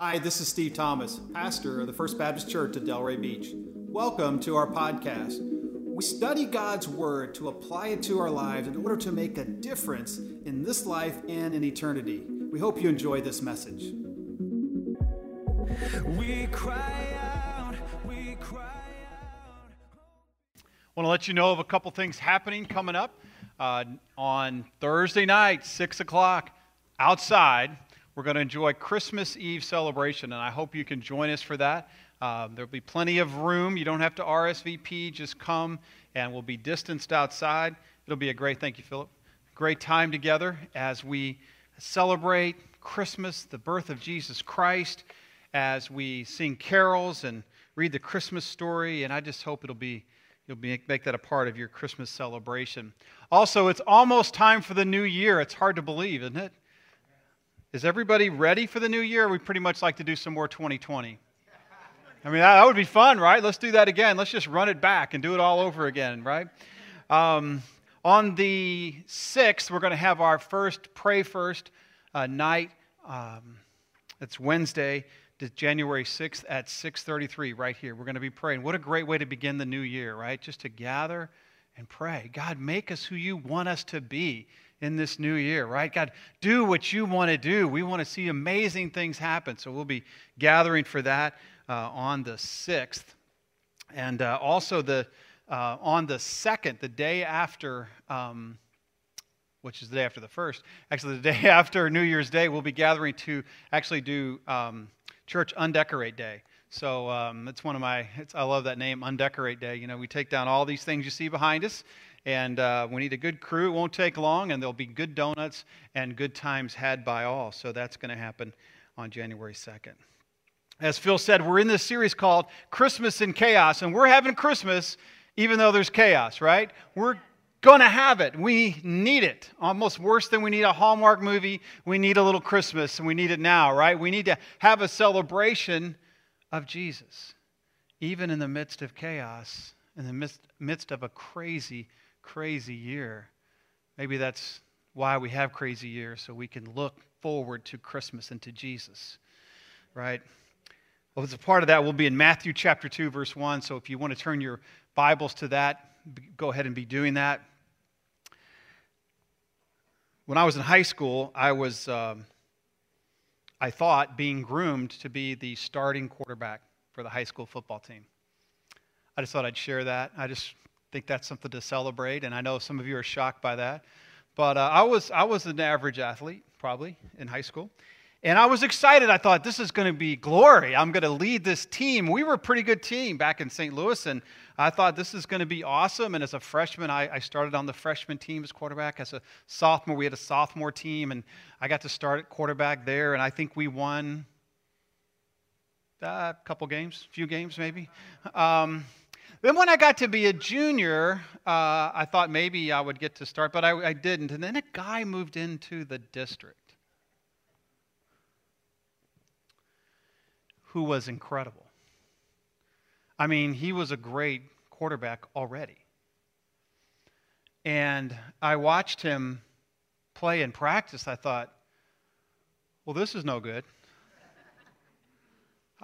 Hi, this is Steve Thomas, pastor of the First Baptist Church at Delray Beach. Welcome to our podcast. We study God's Word to apply it to our lives in order to make a difference in this life and in eternity. We hope you enjoy this message. We cry out, we cry out. I want to let you know of a couple things happening coming up uh, on Thursday night, 6 o'clock, outside we're going to enjoy Christmas Eve celebration, and I hope you can join us for that. Um, there'll be plenty of room. You don't have to RSVP, just come, and we'll be distanced outside. It'll be a great, thank you, Philip, great time together as we celebrate Christmas, the birth of Jesus Christ, as we sing carols and read the Christmas story, and I just hope it'll be you'll be, make that a part of your Christmas celebration. Also, it's almost time for the new year. It's hard to believe, isn't it? Is everybody ready for the new year? We pretty much like to do some more 2020. I mean, that would be fun, right? Let's do that again. Let's just run it back and do it all over again, right? Um, on the 6th, we're going to have our first Pray First uh, night. Um, it's Wednesday, January 6th at 6.33 right here. We're going to be praying. What a great way to begin the new year, right? Just to gather and pray. God, make us who you want us to be in this new year, right? God, do what you want to do. We want to see amazing things happen. So we'll be gathering for that uh, on the 6th. And uh, also the, uh, on the 2nd, the day after, um, which is the day after the 1st, actually the day after New Year's Day, we'll be gathering to actually do um, Church Undecorate Day. So um, it's one of my, I love that name, Undecorate Day. You know, we take down all these things you see behind us and uh, we need a good crew. It won't take long, and there'll be good donuts and good times had by all. So that's going to happen on January 2nd. As Phil said, we're in this series called Christmas in Chaos, and we're having Christmas even though there's chaos, right? We're going to have it. We need it. Almost worse than we need a Hallmark movie, we need a little Christmas, and we need it now, right? We need to have a celebration of Jesus, even in the midst of chaos, in the midst, midst of a crazy crazy year. Maybe that's why we have crazy years, so we can look forward to Christmas and to Jesus, right? Well, as a part of that, we'll be in Matthew chapter 2, verse 1. So if you want to turn your Bibles to that, go ahead and be doing that. When I was in high school, I was, um, I thought, being groomed to be the starting quarterback for the high school football team. I just thought I'd share that. I just think that's something to celebrate, and I know some of you are shocked by that. But uh, I, was, I was an average athlete, probably, in high school. And I was excited. I thought, this is going to be glory. I'm going to lead this team. We were a pretty good team back in St. Louis, and I thought this is going to be awesome. And as a freshman, I, I, started on the freshman team as quarterback. As a sophomore, we had a sophomore team, and I got to start at quarterback there. And I think we won uh, a couple games, a few games maybe. Um, then, when I got to be a junior, uh, I thought maybe I would get to start, but I, I didn't. And then a guy moved into the district who was incredible. I mean, he was a great quarterback already. And I watched him play in practice. I thought, well, this is no good.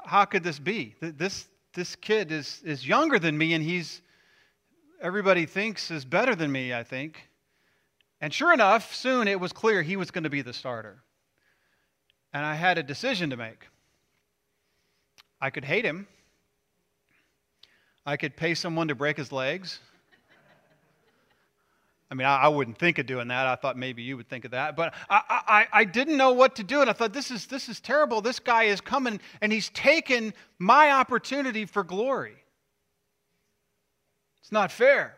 How could this be? This, this kid is, is younger than me and he's, everybody thinks is better than me, I think. And sure enough, soon it was clear he was going to be the starter. And I had a decision to make. I could hate him, I could pay someone to break his legs. I mean, I, I, wouldn't think of doing that. I thought maybe you would think of that. But I, I, I didn't know what to do. And I thought, this is, this is terrible. This guy is coming and he's taken my opportunity for glory. It's not fair.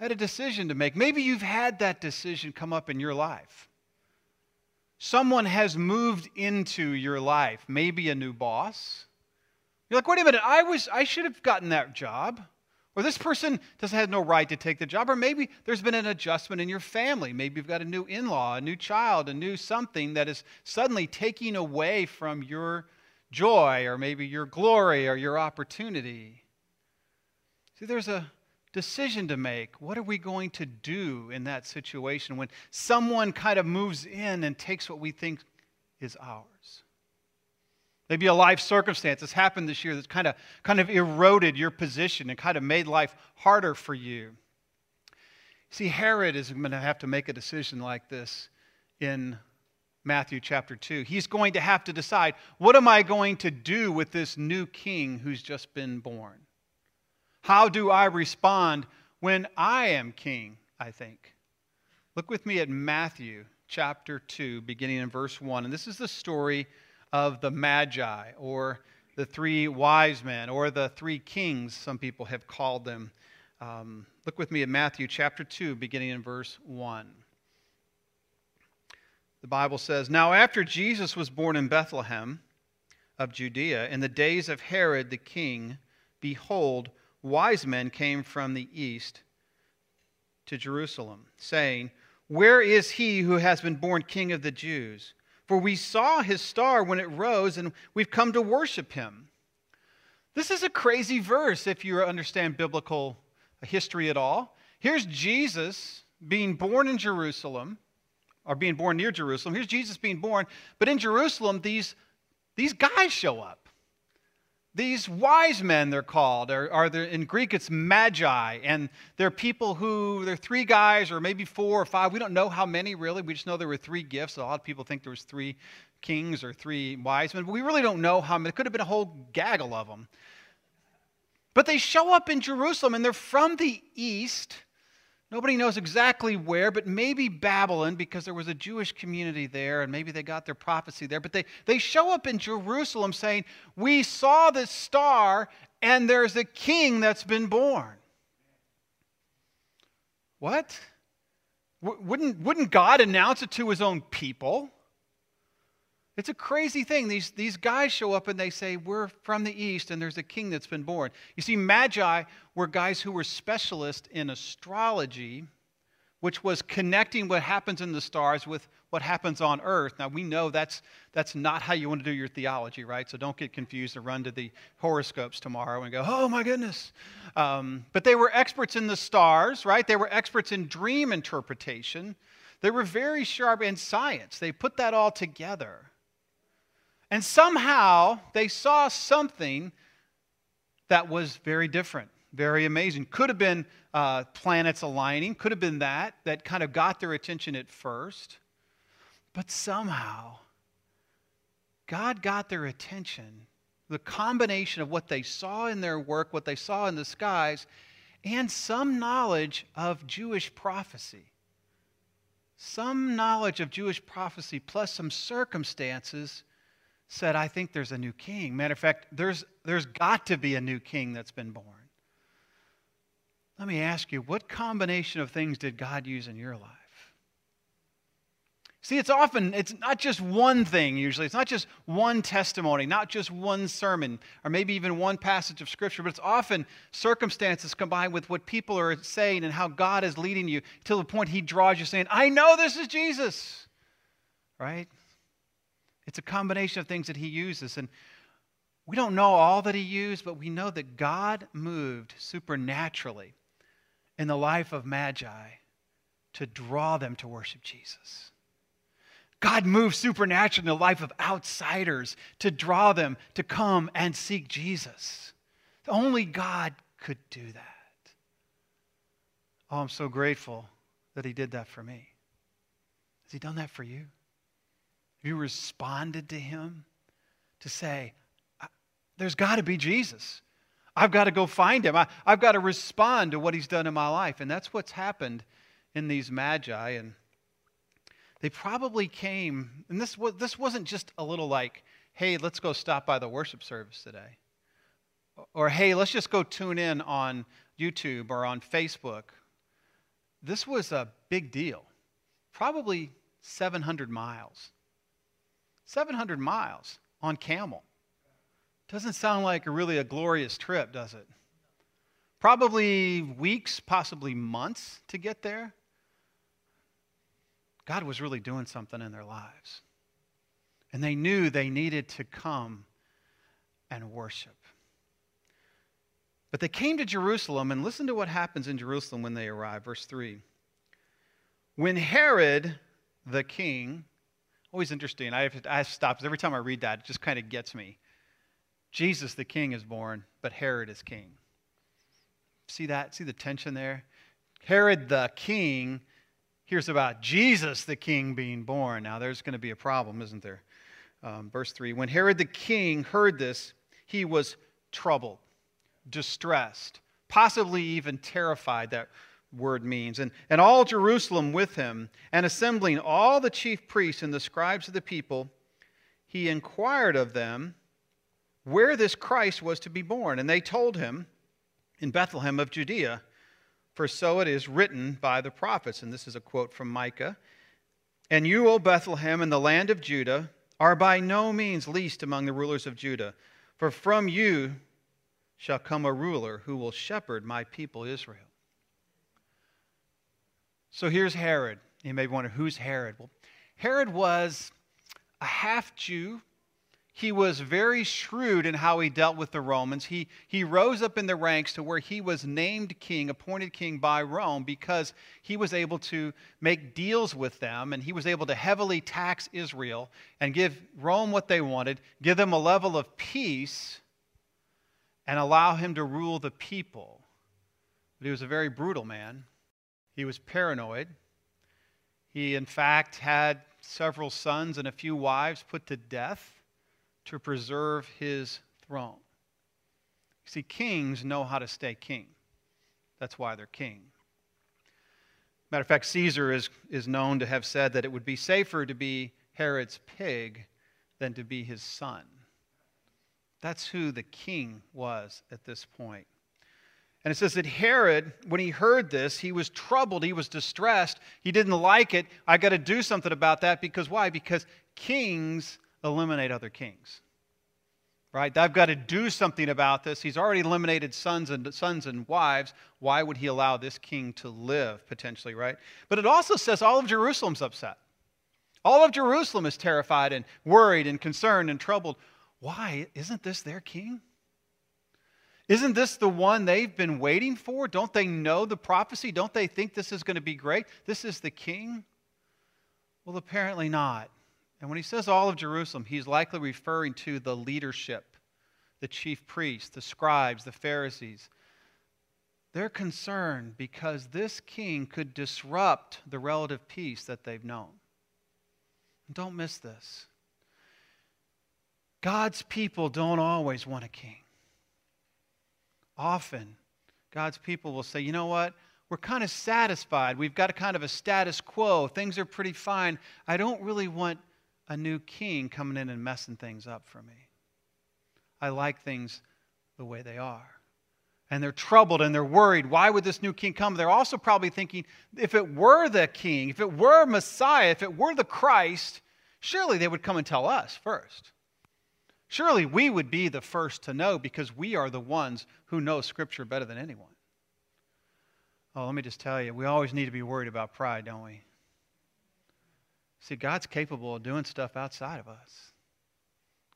I had a decision to make. Maybe you've had that decision come up in your life. Someone has moved into your life, maybe a new boss. You're like, wait a minute, I, was, I should have gotten that job. Or this person doesn't have no right to take the job. Or maybe there's been an adjustment in your family. Maybe you've got a new in law, a new child, a new something that is suddenly taking away from your joy or maybe your glory or your opportunity. See, there's a decision to make. What are we going to do in that situation when someone kind of moves in and takes what we think is ours? Maybe a life circumstance that's happened this year that's kind of, kind of eroded your position and kind of made life harder for you. See, Herod is going to have to make a decision like this in Matthew chapter 2. He's going to have to decide what am I going to do with this new king who's just been born? How do I respond when I am king? I think. Look with me at Matthew chapter 2, beginning in verse 1. And this is the story of the Magi, or the three wise men, or the three kings, some people have called them. Um, look with me at Matthew chapter 2, beginning in verse 1. The Bible says, Now after Jesus was born in Bethlehem of Judea, in the days of Herod the king, behold, wise men came from the east to Jerusalem, saying, Where is he who has been born king of the Jews? For we saw his star when it rose, and we've come to worship him. This is a crazy verse if you understand biblical history at all. Here's Jesus being born in Jerusalem, or being born near Jerusalem. Here's Jesus being born, but in Jerusalem, these, these guys show up. These wise men, they're called, are in Greek it's magi, and they're people who, they're three guys or maybe four or five. We don't know how many really. We just know there were three gifts. A lot of people think there was three kings or three wise men, but we really don't know how many. It could have been a whole gaggle of them. But they show up in Jerusalem, and they're from the east Nobody knows exactly where, but maybe Babylon, because there was a Jewish community there, and maybe they got their prophecy there. But they, they show up in Jerusalem saying, We saw this star, and there's a king that's been born. What? W- wouldn't, wouldn't God announce it to his own people? It's a crazy thing. These, these guys show up and they say, We're from the East and there's a king that's been born. You see, Magi were guys who were specialists in astrology, which was connecting what happens in the stars with what happens on earth. Now, we know that's, that's not how you want to do your theology, right? So don't get confused and run to the horoscopes tomorrow and go, Oh my goodness. Um, but they were experts in the stars, right? They were experts in dream interpretation. They were very sharp in science. They put that all together. And somehow they saw something that was very different, very amazing. Could have been uh, planets aligning, could have been that, that kind of got their attention at first. But somehow, God got their attention. The combination of what they saw in their work, what they saw in the skies, and some knowledge of Jewish prophecy. Some knowledge of Jewish prophecy plus some circumstances said, I think there's a new king. Matter of fact, there's, there's got to be a new king that's been born. Let me ask you, what combination of things did God use in your life? See, it's often, it's not just one thing usually. It's not just one testimony, not just one sermon, or maybe even one passage of Scripture, but it's often circumstances combined with what people are saying and how God is leading you to the point He draws you saying, I know this is Jesus. Right? It's a combination of things that he uses. And we don't know all that he used, but we know that God moved supernaturally in the life of Magi to draw them to worship Jesus. God moved supernaturally in the life of outsiders to draw them to come and seek Jesus. Only God could do that. Oh, I'm so grateful that He did that for me. Has He done that for you? You responded to him to say, There's got to be Jesus. I've got to go find him. I, have got to respond to what he's done in my life. And that's what's happened in these magi. And they probably came, and this, was, this wasn't just a little like, hey, let's go stop by the worship service today. Or, hey, let's just go tune in on YouTube or on Facebook. This was a big deal. Probably 700 miles 700 miles on camel. Doesn't sound like a really a glorious trip, does it? Probably weeks, possibly months to get there. God was really doing something in their lives. And they knew they needed to come and worship. But they came to Jerusalem, and listen to what happens in Jerusalem when they arrive. Verse 3. When Herod the king Always interesting. I have, to, I have every time I read that, it just kind of gets me. Jesus the king is born, but Herod is king. See that? See the tension there? Herod the king hears about Jesus the king being born. Now, there's going to be a problem, isn't there? Um, verse 3 When Herod the king heard this, he was troubled, distressed, possibly even terrified. That word means. And, and all Jerusalem with him, and assembling all the chief priests and the scribes of the people, he inquired of them where this Christ was to be born. And they told him, In Bethlehem of Judea, for so it is written by the prophets. And this is a quote from Micah. And you, O Bethlehem, in the land of Judah, are by no means least among the rulers of Judah, for from you shall come a ruler who will shepherd my people Israel. So here's Herod. You may wonder, who's Herod? Well, Herod was a half Jew. He was very shrewd in how he dealt with the Romans. He, he rose up in the ranks to where he was named king, appointed king by Rome, because he was able to make deals with them and he was able to heavily tax Israel and give Rome what they wanted, give them a level of peace, and allow him to rule the people. But he was a very brutal man. He was paranoid. He, in fact, had several sons and a few wives put to death to preserve his throne. See, kings know how to stay king. That's why they're king. Matter of fact, Caesar is, is known to have said that it would be safer to be Herod's pig than to be his son. That's who the king was at this point. And it says that Herod, when he heard this, he was troubled, he was distressed, he didn't like it. I got to do something about that because why? Because kings eliminate other kings. Right? I've got to do something about this. He's already eliminated sons and sons and wives. Why would he allow this king to live potentially, right? But it also says all of Jerusalem's upset. All of Jerusalem is terrified and worried and concerned and troubled. Why? Isn't this their king? Isn't this the one they've been waiting for? Don't they know the prophecy? Don't they think this is going to be great? This is the king? Well, apparently not. And when he says all of Jerusalem, he's likely referring to the leadership, the chief priests, the scribes, the Pharisees. They're concerned because this king could disrupt the relative peace that they've known. Don't miss this. God's people don't always want a king often God's people will say, you know what? We're kind of satisfied. We've got a kind of a status quo. Things are pretty fine. I don't really want a new king coming in and messing things up for me. I like things the way they are. And they're troubled and they're worried. Why would this new king come? They're also probably thinking if it were the king, if it were Messiah, if it were the Christ, surely they would come and tell us first. Surely we would be the first to know because we are the ones who know Scripture better than anyone. Oh, let me just tell you, we always need to be worried about pride, don't we? See, God's capable of doing stuff outside of us.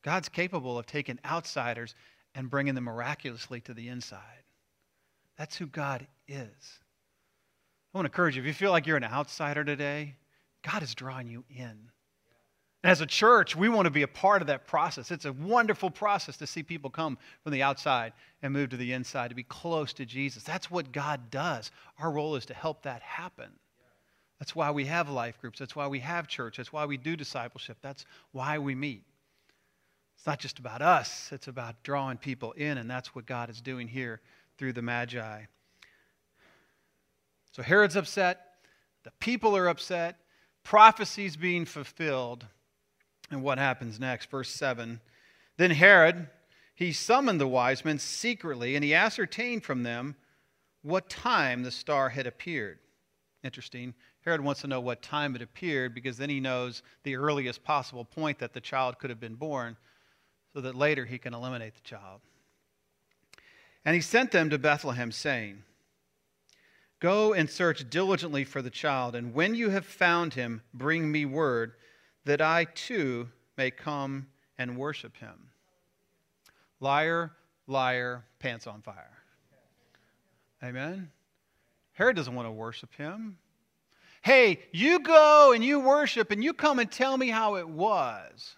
God's capable of taking outsiders and bringing them miraculously to the inside. That's who God is. I want to encourage you if you feel like you're an outsider today, God is drawing you in. As a church, we want to be a part of that process. It's a wonderful process to see people come from the outside and move to the inside, to be close to Jesus. That's what God does. Our role is to help that happen. That's why we have life groups. That's why we have church. That's why we do discipleship. That's why we meet. It's not just about us, it's about drawing people in, and that's what God is doing here through the Magi. So Herod's upset, the people are upset, prophecies being fulfilled. And what happens next? Verse 7 Then Herod, he summoned the wise men secretly, and he ascertained from them what time the star had appeared. Interesting. Herod wants to know what time it appeared because then he knows the earliest possible point that the child could have been born so that later he can eliminate the child. And he sent them to Bethlehem, saying, Go and search diligently for the child, and when you have found him, bring me word that I too may come and worship him. Liar, liar, pants on fire. Amen? Herod doesn't want to worship him. Hey, you go and you worship and you come and tell me how it was.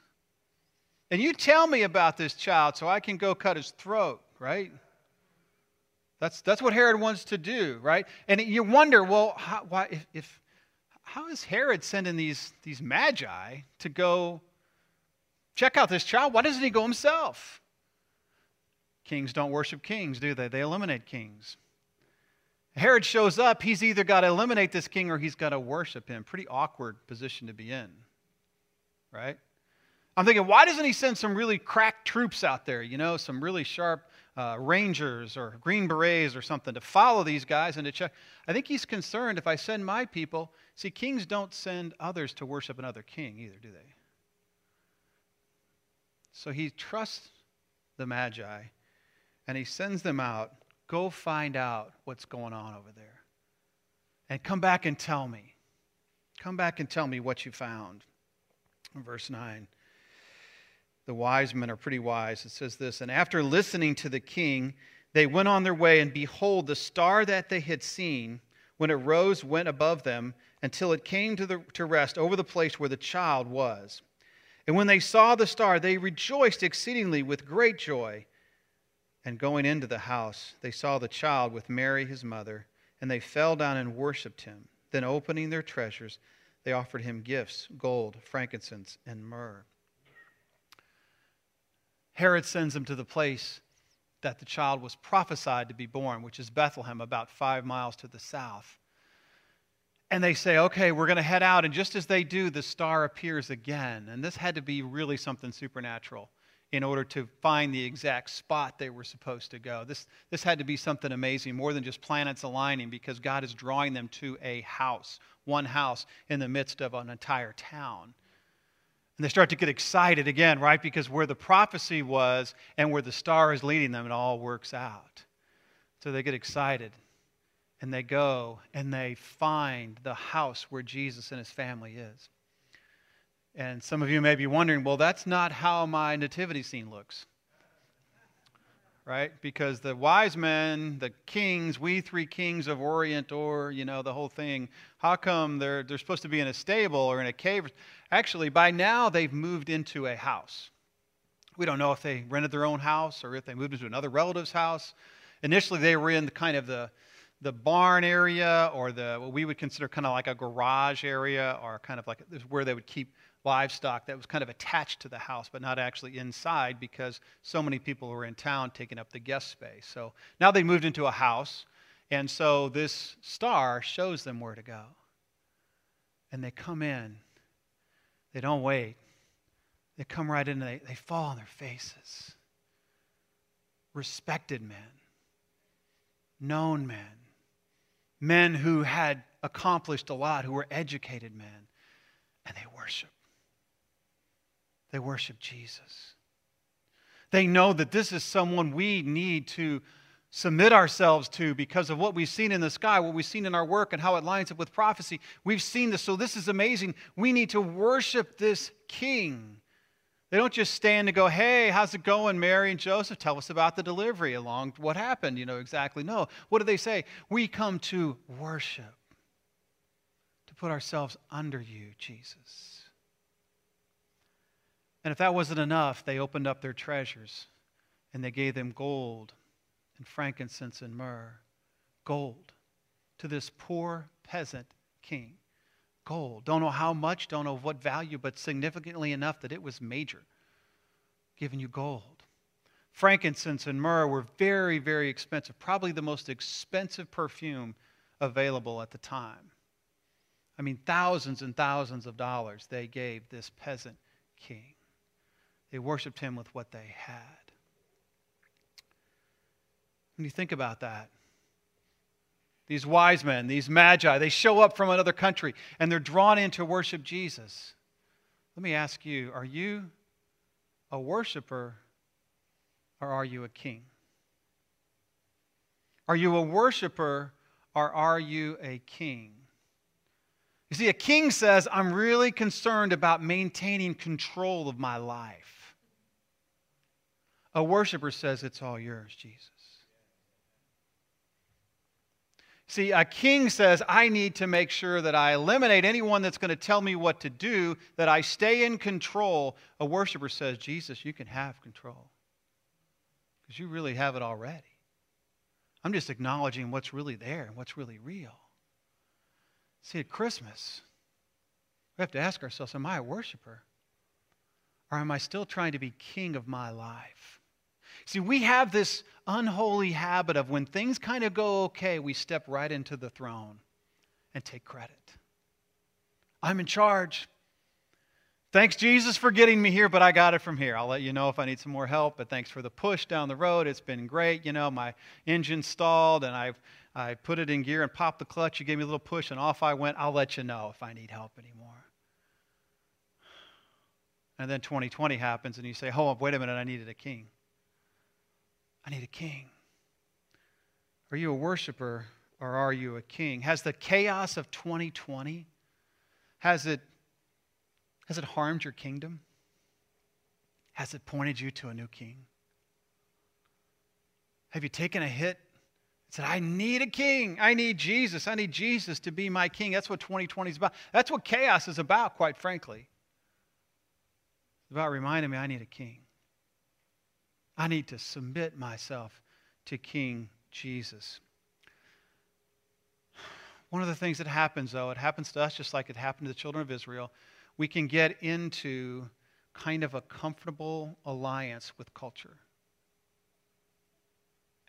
And you tell me about this child so I can go cut his throat, right? That's, that's what Herod wants to do, right? And you wonder, well, how, why, if, if, how is Herod sending these, these magi to go check out this child? Why doesn't he go himself? Kings don't worship kings, do they? They eliminate kings. Herod shows up, he's either got to eliminate this king or he's got to worship him. Pretty awkward position to be in, right? I'm thinking, why doesn't he send some really crack troops out there, you know, some really sharp uh, rangers or green berets or something to follow these guys and to check? I think he's concerned if I send my people. See, kings don't send others to worship another king either, do they? So he trusts the Magi and he sends them out go find out what's going on over there. And come back and tell me. Come back and tell me what you found. Verse 9. The wise men are pretty wise. It says this And after listening to the king, they went on their way, and behold, the star that they had seen, when it rose, went above them until it came to, the, to rest over the place where the child was. And when they saw the star, they rejoiced exceedingly with great joy. And going into the house, they saw the child with Mary, his mother, and they fell down and worshipped him. Then, opening their treasures, they offered him gifts gold, frankincense, and myrrh. Herod sends them to the place that the child was prophesied to be born, which is Bethlehem, about five miles to the south. And they say, okay, we're going to head out. And just as they do, the star appears again. And this had to be really something supernatural in order to find the exact spot they were supposed to go. This, this had to be something amazing, more than just planets aligning, because God is drawing them to a house, one house in the midst of an entire town. And they start to get excited again, right? Because where the prophecy was and where the star is leading them, it all works out. So they get excited and they go and they find the house where Jesus and his family is. And some of you may be wondering, well, that's not how my nativity scene looks. Right? Because the wise men, the kings, we three kings of Orient, or, you know, the whole thing, how come they're, they're supposed to be in a stable or in a cave? Actually, by now they've moved into a house. We don't know if they rented their own house or if they moved into another relative's house. Initially, they were in the kind of the, the barn area or the what we would consider kind of like a garage area or kind of like where they would keep livestock that was kind of attached to the house, but not actually inside because so many people were in town taking up the guest space. So now they moved into a house, and so this star shows them where to go. And they come in, they don't wait. They come right in and they, they fall on their faces. Respected men, known men, men who had accomplished a lot, who were educated men, and they worship. They worship Jesus. They know that this is someone we need to submit ourselves to because of what we've seen in the sky, what we've seen in our work, and how it lines up with prophecy. We've seen this, so this is amazing. We need to worship this king. They don't just stand and go, Hey, how's it going, Mary and Joseph? Tell us about the delivery along what happened, you know, exactly. No. What do they say? We come to worship, to put ourselves under you, Jesus. And if that wasn't enough, they opened up their treasures and they gave them gold and frankincense and myrrh. Gold to this poor peasant king. Gold. Don't know how much, don't know what value, but significantly enough that it was major. Giving you gold. Frankincense and myrrh were very, very expensive, probably the most expensive perfume available at the time. I mean, thousands and thousands of dollars they gave this peasant king. They worshiped him with what they had. When you think about that, these wise men, these magi, they show up from another country and they're drawn in to worship Jesus. Let me ask you are you a worshiper or are you a king? Are you a worshiper or are you a king? You see, a king says, I'm really concerned about maintaining control of my life. A worshiper says, It's all yours, Jesus. See, a king says, I need to make sure that I eliminate anyone that's going to tell me what to do, that I stay in control. A worshiper says, Jesus, you can have control because you really have it already. I'm just acknowledging what's really there and what's really real. See, at Christmas, we have to ask ourselves Am I a worshiper? Or am I still trying to be king of my life? See, we have this unholy habit of when things kind of go okay, we step right into the throne and take credit. I'm in charge. Thanks, Jesus, for getting me here, but I got it from here. I'll let you know if I need some more help, but thanks for the push down the road. It's been great. You know, my engine stalled and I've I put it in gear and popped the clutch. You gave me a little push and off I went. I'll let you know if I need help anymore. And then 2020 happens and you say, on, wait a minute, I needed a king. I need a king. Are you a worshiper or are you a king? Has the chaos of 2020 has it has it harmed your kingdom? Has it pointed you to a new king? Have you taken a hit said, I need a king. I need Jesus. I need Jesus to be my king. That's what 2020 is about. That's what chaos is about, quite frankly. It's about reminding me I need a king. I need to submit myself to King Jesus. One of the things that happens, though, it happens to us just like it happened to the children of Israel. We can get into kind of a comfortable alliance with culture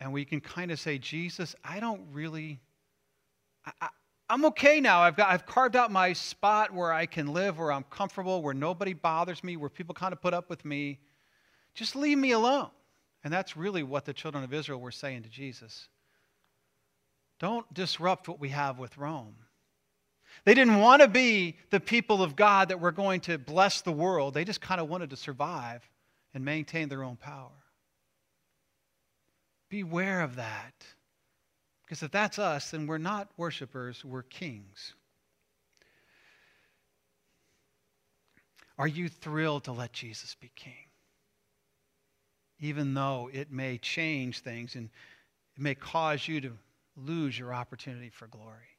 and we can kind of say, Jesus, I don't really, I, am okay now. I've, got, I've carved out my spot where I can live, where I'm comfortable, where nobody bothers me, where people kind of put up with me. Just leave me alone. And that's really what the children of Israel were saying to Jesus. Don't disrupt what we have with Rome. They didn't want to be the people of God that were going to bless the world. They just kind of wanted to survive and maintain their own power. Beware of that. Because if that's us, then we're not worshipers, we're kings. Are you thrilled to let Jesus be king? Even though it may change things and it may cause you to lose your opportunity for glory.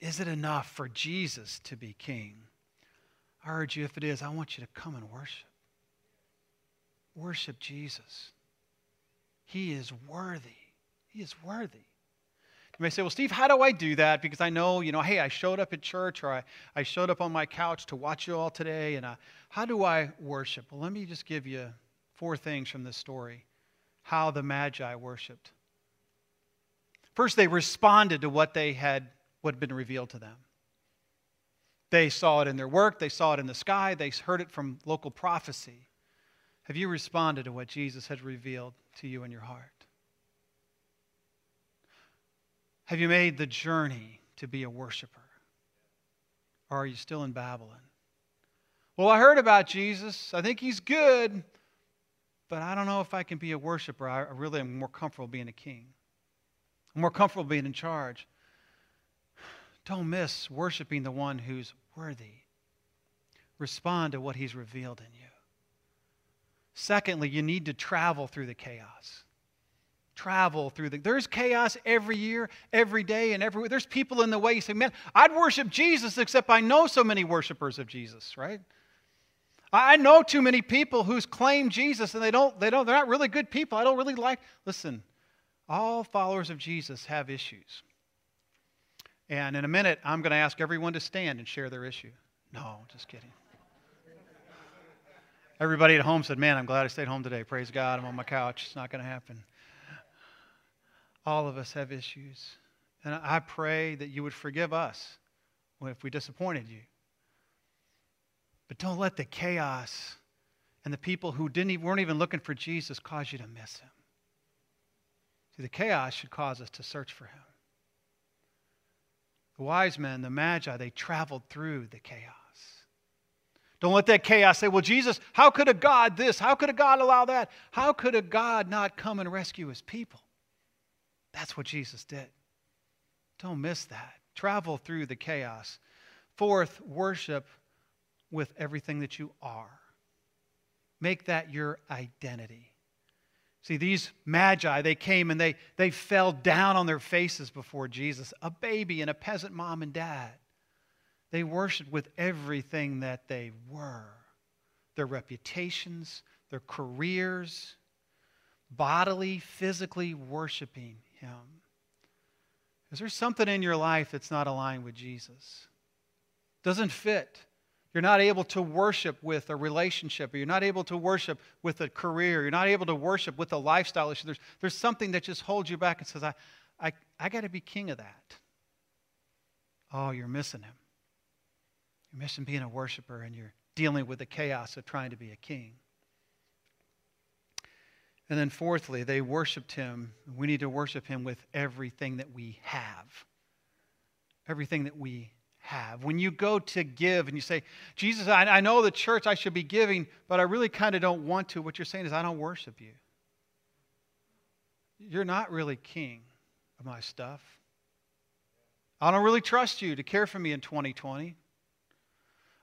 Is it enough for Jesus to be king? I urge you, if it is, I want you to come and worship. Worship Jesus. He is worthy. He is worthy. You may say, well, Steve, how do I do that? Because I know, you know, hey, I showed up at church or I, I showed up on my couch to watch you all today. And uh, how do I worship? Well, let me just give you four things from this story how the Magi worshiped. First, they responded to what they had, what had been revealed to them. They saw it in their work, they saw it in the sky, they heard it from local prophecy. Have you responded to what Jesus has revealed to you in your heart? Have you made the journey to be a worshiper? Or are you still in Babylon? Well, I heard about Jesus. I think he's good, but I don't know if I can be a worshiper. I really am more comfortable being a king. I'm more comfortable being in charge. Don't miss worshiping the one who's worthy. Respond to what he's revealed in you. Secondly, you need to travel through the chaos. Travel through the. There's chaos every year, every day, and every. There's people in the way. You say, man, I'd worship Jesus, except I know so many worshipers of Jesus, right? I know too many people who's claim Jesus and they don't, they don't, they're not really good people. I don't really like. Listen, all followers of Jesus have issues. And in a minute, I'm going to ask everyone to stand and share their issue. No, just kidding. Everybody at home said, Man, I'm glad I stayed home today. Praise God, I'm on my couch. It's not going to happen. All of us have issues. And I pray that you would forgive us if we disappointed you. But don't let the chaos and the people who didn't even, weren't even looking for Jesus cause you to miss him. See, the chaos should cause us to search for him. The wise men, the magi, they traveled through the chaos. Don't let that chaos say, well, Jesus, how could a God this? How could a God allow that? How could a God not come and rescue his people? That's what Jesus did. Don't miss that. Travel through the chaos. Fourth, worship with everything that you are. Make that your identity. See, these magi, they came and they, they fell down on their faces before Jesus, a baby and a peasant mom and dad. They worshiped with everything that they were their reputations, their careers, bodily, physically worshiping Him. Is there something in your life that's not aligned with Jesus? Doesn't fit. You're not able to worship with a relationship, or you're not able to worship with a career, you're not able to worship with a lifestyle issue. There's, there's something that just holds you back and says, I, I, I got to be king of that. Oh, you're missing him. You're missing being a worshiper, and you're dealing with the chaos of trying to be a king. And then, fourthly, they worshiped him. We need to worship him with everything that we have. Everything that we have. When you go to give and you say, Jesus, I, I know the church I should be giving, but I really kind of don't want to, what you're saying is, I don't worship you. You're not really king of my stuff. I don't really trust you to care for me in 2020.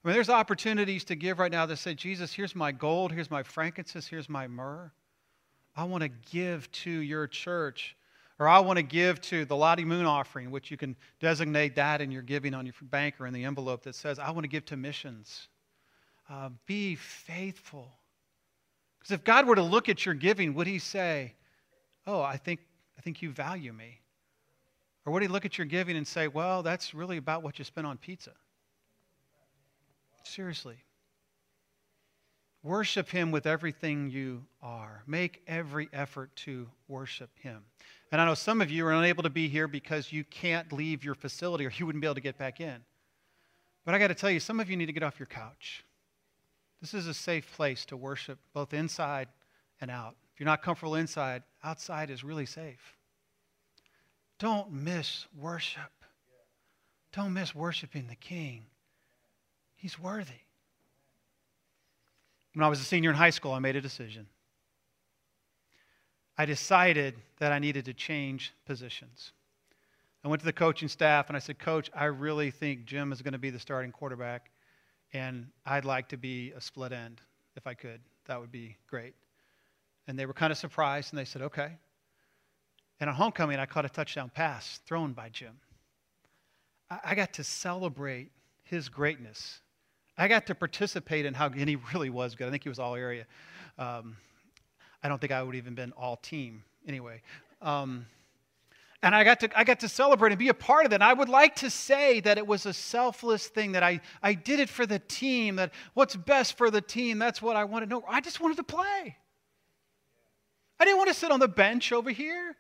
I mean, there's opportunities to give right now that say, Jesus, here's my gold, here's my frankincense, here's my myrrh. I want to give to your church. Or I want to give to the Lottie Moon offering, which you can designate that in your giving on your bank or in the envelope that says, I want to give to missions. Uh, be faithful. Because if God were to look at your giving, would he say, Oh, I think, I think you value me? Or would he look at your giving and say, Well, that's really about what you spent on pizza? Seriously. Worship Him with everything you are. Make every effort to worship Him. And I know some of you are unable to be here because you can't leave your facility or you wouldn't be able to get back in. But I got to tell you, some of you need to get off your couch. This is a safe place to worship both inside and out. If you're not comfortable inside, outside is really safe. Don't miss worship. Don't miss worshiping the King. He's worthy. When I was a senior in high school, I made a decision. I decided that I needed to change positions. I went to the coaching staff and I said, Coach, I really think Jim is going to be the starting quarterback, and I'd like to be a split end if I could. That would be great. And they were kind of surprised and they said, Okay. And on homecoming, I caught a touchdown pass thrown by Jim. I got to celebrate his greatness I got to participate in how, and he really was good. I think he was all area. Um, I don't think I would have even been all team anyway. Um, and I got to I got to celebrate and be a part of it. And I would like to say that it was a selfless thing that I I did it for the team. That what's best for the team. That's what I wanted. No, I just wanted to play. I didn't want to sit on the bench over here.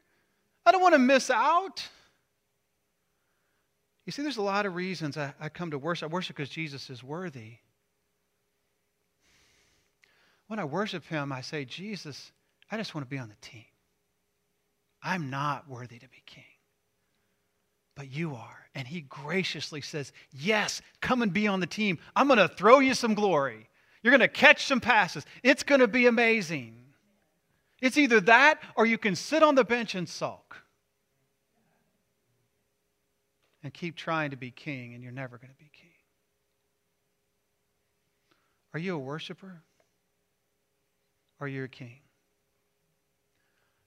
I don't want to miss out. You see, there's a lot of reasons I, I come to worship. I worship because Jesus is worthy. When I worship Him, I say, Jesus, I just want to be on the team. I'm not worthy to be king, but you are. And He graciously says, Yes, come and be on the team. I'm going to throw you some glory. You're going to catch some passes. It's going to be amazing. It's either that or you can sit on the bench and sulk and keep trying to be king, and you're never going to be king. Are you a worshiper? Or are you a king?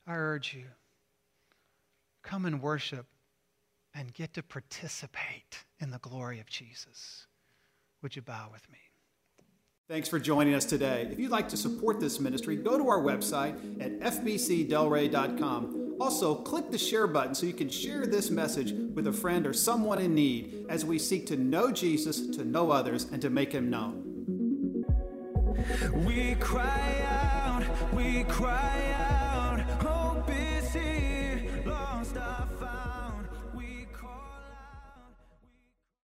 I urge you, come and worship and get to participate in the glory of Jesus. Would you bow with me? Thanks for joining us today. If you'd like to support this ministry, go to our website at fbcdelray.com also, click the share button so you can share this message with a friend or someone in need as we seek to know Jesus, to know others, and to make him known. We cry out, we cry out.